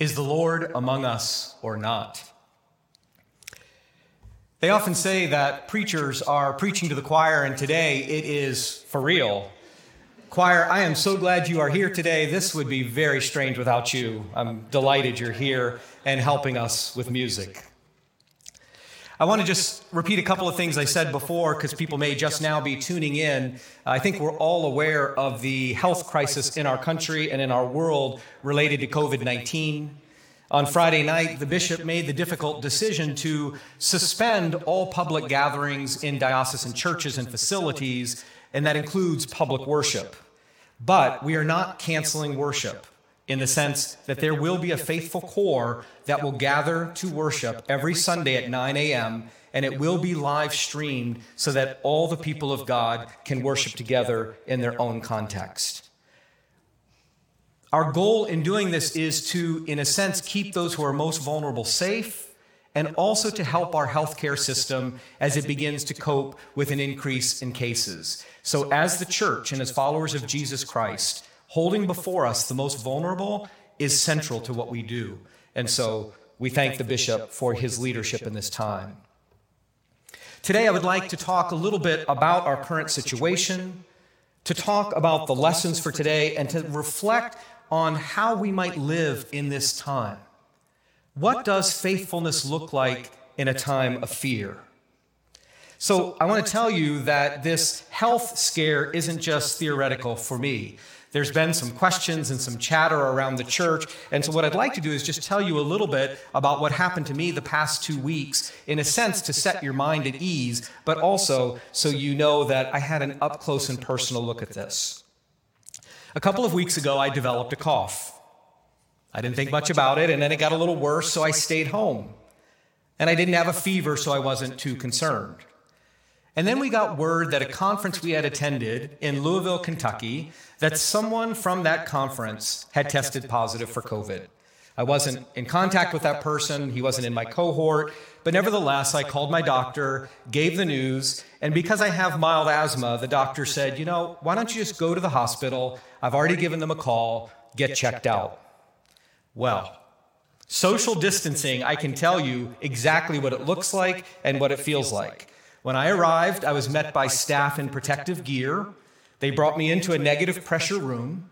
Is the Lord among us or not? They often say that preachers are preaching to the choir, and today it is for real. Choir, I am so glad you are here today. This would be very strange without you. I'm delighted you're here and helping us with music. I want to just repeat a couple of things I said before because people may just now be tuning in. I think we're all aware of the health crisis in our country and in our world related to COVID 19. On Friday night, the bishop made the difficult decision to suspend all public gatherings in diocesan churches and facilities, and that includes public worship. But we are not canceling worship in the sense that there will be a faithful core that will gather to worship every Sunday at 9 a.m., and it will be live streamed so that all the people of God can worship together in their own context. Our goal in doing this is to, in a sense, keep those who are most vulnerable safe and also to help our healthcare system as it begins to cope with an increase in cases. So, as the church and as followers of Jesus Christ, holding before us the most vulnerable is central to what we do. And so we thank the bishop for his leadership in this time. Today, I would like to talk a little bit about our current situation, to talk about the lessons for today, and to reflect on how we might live in this time. What does faithfulness look like in a time of fear? So, I want to tell you that this health scare isn't just theoretical for me. There's been some questions and some chatter around the church. And so, what I'd like to do is just tell you a little bit about what happened to me the past two weeks, in a sense, to set your mind at ease, but also so you know that I had an up close and personal look at this. A couple of weeks ago, I developed a cough. I didn't think much about it, and then it got a little worse, so I stayed home. And I didn't have a fever, so I wasn't too concerned. And then we got word that a conference we had attended in Louisville, Kentucky, that someone from that conference had tested positive for COVID. I wasn't in contact with that person, he wasn't in my cohort, but nevertheless, I called my doctor, gave the news, and because I have mild asthma, the doctor said, You know, why don't you just go to the hospital? I've already given them a call, get checked out. Well, social distancing, I can tell you exactly what it looks like and what it feels like. When I arrived, I was met by staff in protective gear. They brought me into a negative pressure room,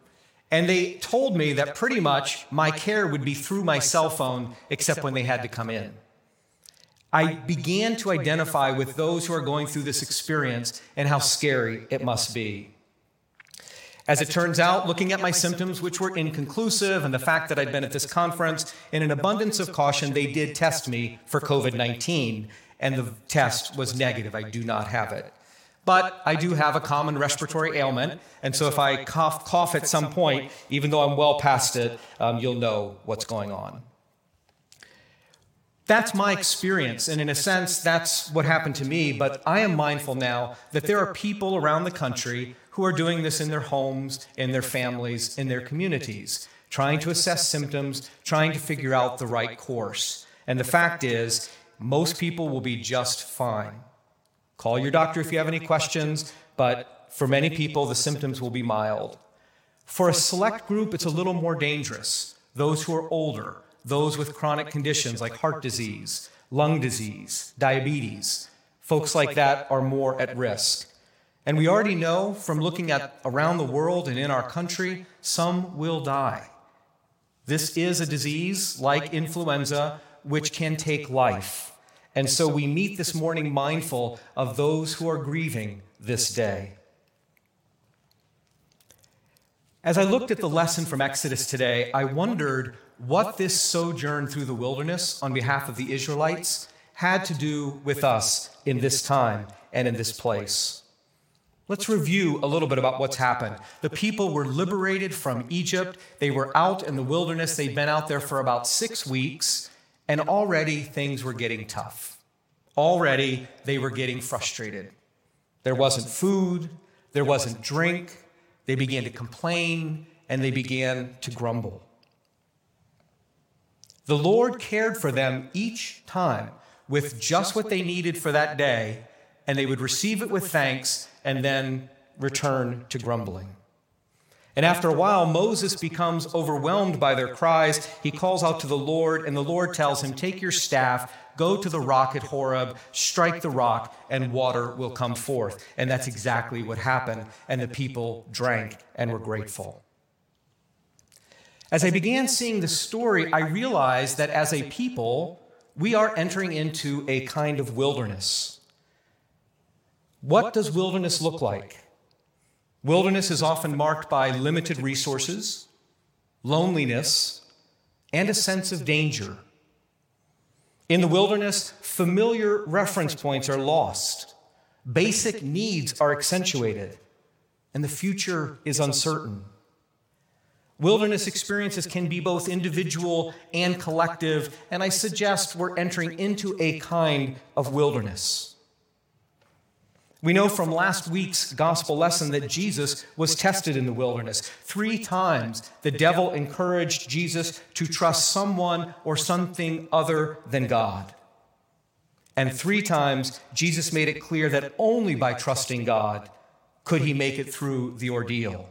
and they told me that pretty much my care would be through my cell phone, except when they had to come in. I began to identify with those who are going through this experience and how scary it must be. As it turns out, looking at my symptoms, which were inconclusive, and the fact that I'd been at this conference, in an abundance of caution, they did test me for COVID 19 and the test was negative. I do not have it. But I do have a common respiratory ailment, and so if I cough, cough at some point, even though I'm well past it, um, you'll know what's going on. That's my experience, and in a sense, that's what happened to me. But I am mindful now that there are people around the country who are doing this in their homes, in their families, in their communities, trying to assess symptoms, trying to figure out the right course. And the fact is, most people will be just fine. Call your doctor if you have any questions, but for many people, the symptoms will be mild. For a select group, it's a little more dangerous. Those who are older, those with chronic conditions like heart disease, lung disease, diabetes, folks like that are more at risk. And we already know from looking at around the world and in our country, some will die. This is a disease like influenza which can take life. And so we meet this morning mindful of those who are grieving this day. As I looked at the lesson from Exodus today, I wondered what this sojourn through the wilderness on behalf of the Israelites had to do with us in this time and in this place. Let's review a little bit about what's happened. The people were liberated from Egypt. They were out in the wilderness. They'd been out there for about six weeks. And already things were getting tough. Already they were getting frustrated. There wasn't food, there wasn't drink. They began to complain and they began to grumble. The Lord cared for them each time with just what they needed for that day, and they would receive it with thanks and then return to grumbling. And after a while, Moses becomes overwhelmed by their cries. He calls out to the Lord, and the Lord tells him, Take your staff, go to the rock at Horeb, strike the rock, and water will come forth. And that's exactly what happened. And the people drank and were grateful. As I began seeing the story, I realized that as a people, we are entering into a kind of wilderness. What does wilderness look like? Wilderness is often marked by limited resources, loneliness, and a sense of danger. In the wilderness, familiar reference points are lost, basic needs are accentuated, and the future is uncertain. Wilderness experiences can be both individual and collective, and I suggest we're entering into a kind of wilderness. We know from last week's gospel lesson that Jesus was tested in the wilderness. Three times the devil encouraged Jesus to trust someone or something other than God. And three times Jesus made it clear that only by trusting God could he make it through the ordeal.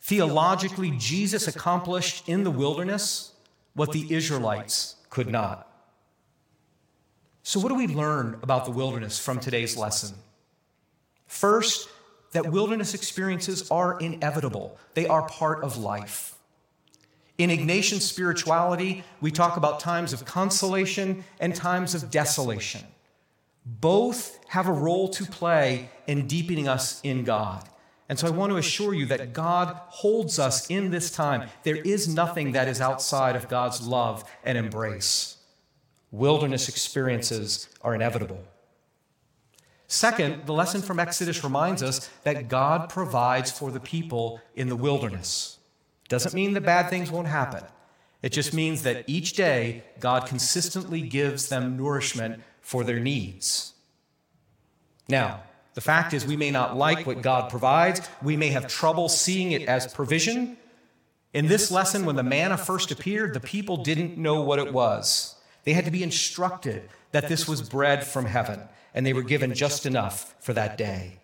Theologically, Jesus accomplished in the wilderness what the Israelites could not. So, what do we learn about the wilderness from today's lesson? First, that wilderness experiences are inevitable, they are part of life. In Ignatian spirituality, we talk about times of consolation and times of desolation. Both have a role to play in deepening us in God. And so I want to assure you that God holds us in this time. There is nothing that is outside of God's love and embrace wilderness experiences are inevitable. Second, the lesson from Exodus reminds us that God provides for the people in the wilderness. Doesn't mean that bad things won't happen. It just means that each day God consistently gives them nourishment for their needs. Now, the fact is, we may not like what God provides. We may have trouble seeing it as provision. In this lesson, when the manna first appeared, the people didn't know what it was. They had to be instructed that this was bread from heaven, and they were given just enough for that day.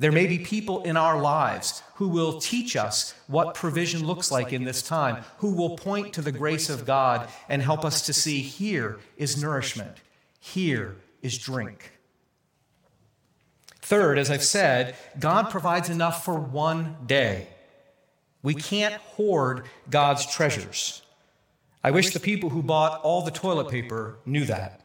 There may be people in our lives who will teach us what provision looks like in this time, who will point to the grace of God and help us to see here is nourishment, here is drink. Third, as I've said, God provides enough for one day. We can't hoard God's treasures. I wish the people who bought all the toilet paper knew that.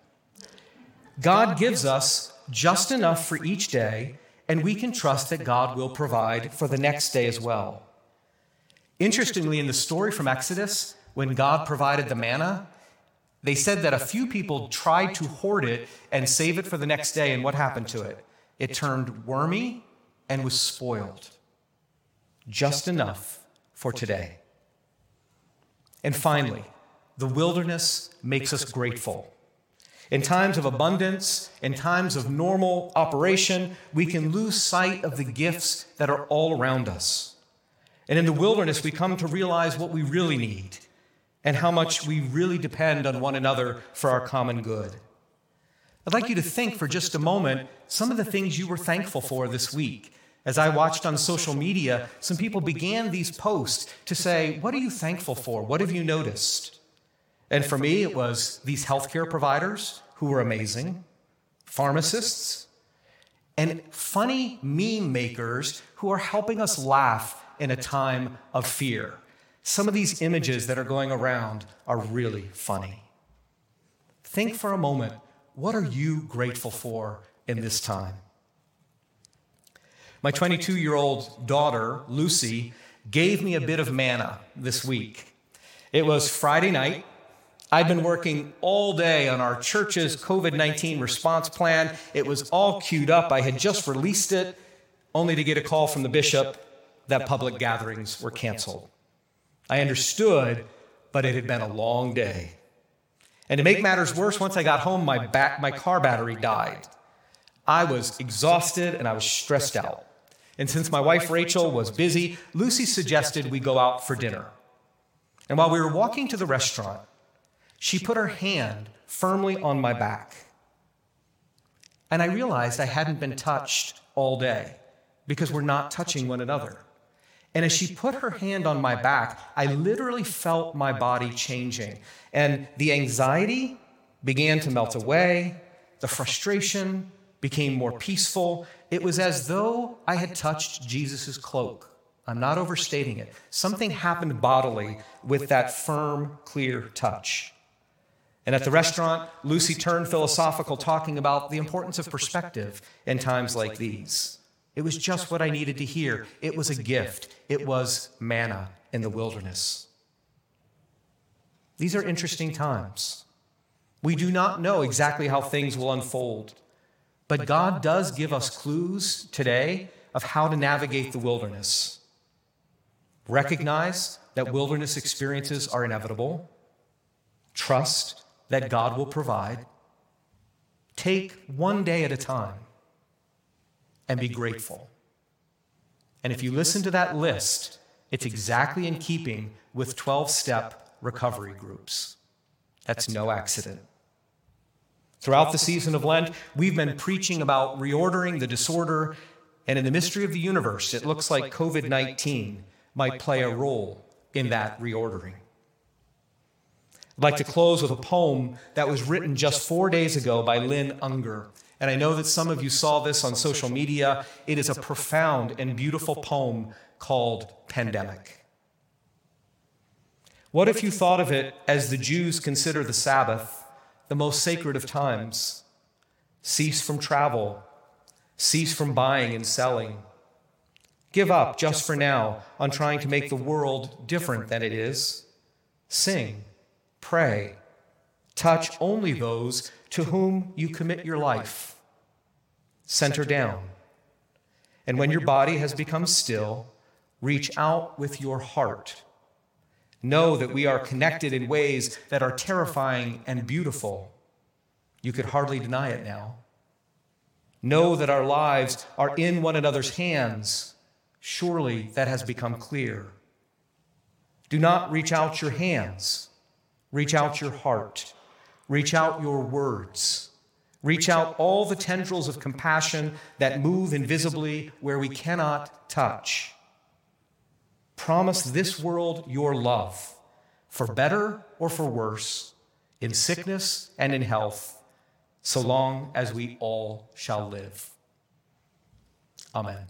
God gives us just enough for each day, and we can trust that God will provide for the next day as well. Interestingly, in the story from Exodus, when God provided the manna, they said that a few people tried to hoard it and save it for the next day, and what happened to it? It turned wormy and was spoiled. Just enough for today. And finally, the wilderness makes us grateful. In times of abundance, in times of normal operation, we can lose sight of the gifts that are all around us. And in the wilderness, we come to realize what we really need and how much we really depend on one another for our common good. I'd like you to think for just a moment some of the things you were thankful for this week. As I watched on social media, some people began these posts to say, What are you thankful for? What have you noticed? And for me, it was these healthcare providers who were amazing, pharmacists, and funny meme makers who are helping us laugh in a time of fear. Some of these images that are going around are really funny. Think for a moment what are you grateful for in this time? My 22 year old daughter, Lucy, gave me a bit of manna this week. It was Friday night. I've been working all day on our church's COVID 19 response plan. It was all queued up. I had just released it, only to get a call from the bishop that public gatherings were canceled. I understood, but it had been a long day. And to make matters worse, once I got home, my, my car battery died. I was exhausted and I was stressed out. And since my wife Rachel was busy, Lucy suggested we go out for dinner. And while we were walking to the restaurant, she put her hand firmly on my back. And I realized I hadn't been touched all day because we're not touching one another. And as she put her hand on my back, I literally felt my body changing. And the anxiety began to melt away, the frustration became more peaceful. It was as though I had touched Jesus' cloak. I'm not overstating it. Something happened bodily with that firm, clear touch. And at the restaurant, Lucy turned philosophical, talking about the importance of perspective in times like these. It was just what I needed to hear. It was a gift, it was manna in the wilderness. These are interesting times. We do not know exactly how things will unfold, but God does give us clues today of how to navigate the wilderness. Recognize that wilderness experiences are inevitable. Trust that God will provide. Take one day at a time and be grateful. And if you listen to that list, it's exactly in keeping with 12 step recovery groups. That's no accident. Throughout the season of Lent, we've been preaching about reordering the disorder, and in the mystery of the universe, it looks like COVID 19 might play a role in that reordering. I'd like to close with a poem that was written just four days ago by Lynn Ungar. And I know that some of you saw this on social media. It is a profound and beautiful poem called Pandemic. What if you thought of it as the Jews consider the Sabbath the most sacred of times? Cease from travel, cease from buying and selling. Give up just for now on trying to make the world different than it is. Sing, pray, touch only those to whom you commit your life. Center down. And when your body has become still, reach out with your heart. Know that we are connected in ways that are terrifying and beautiful. You could hardly deny it now. Know that our lives are in one another's hands. Surely that has become clear. Do not reach out your hands, reach out your heart. Reach out your words. Reach out all the tendrils of compassion that move invisibly where we cannot touch. Promise this world your love, for better or for worse, in sickness and in health, so long as we all shall live. Amen.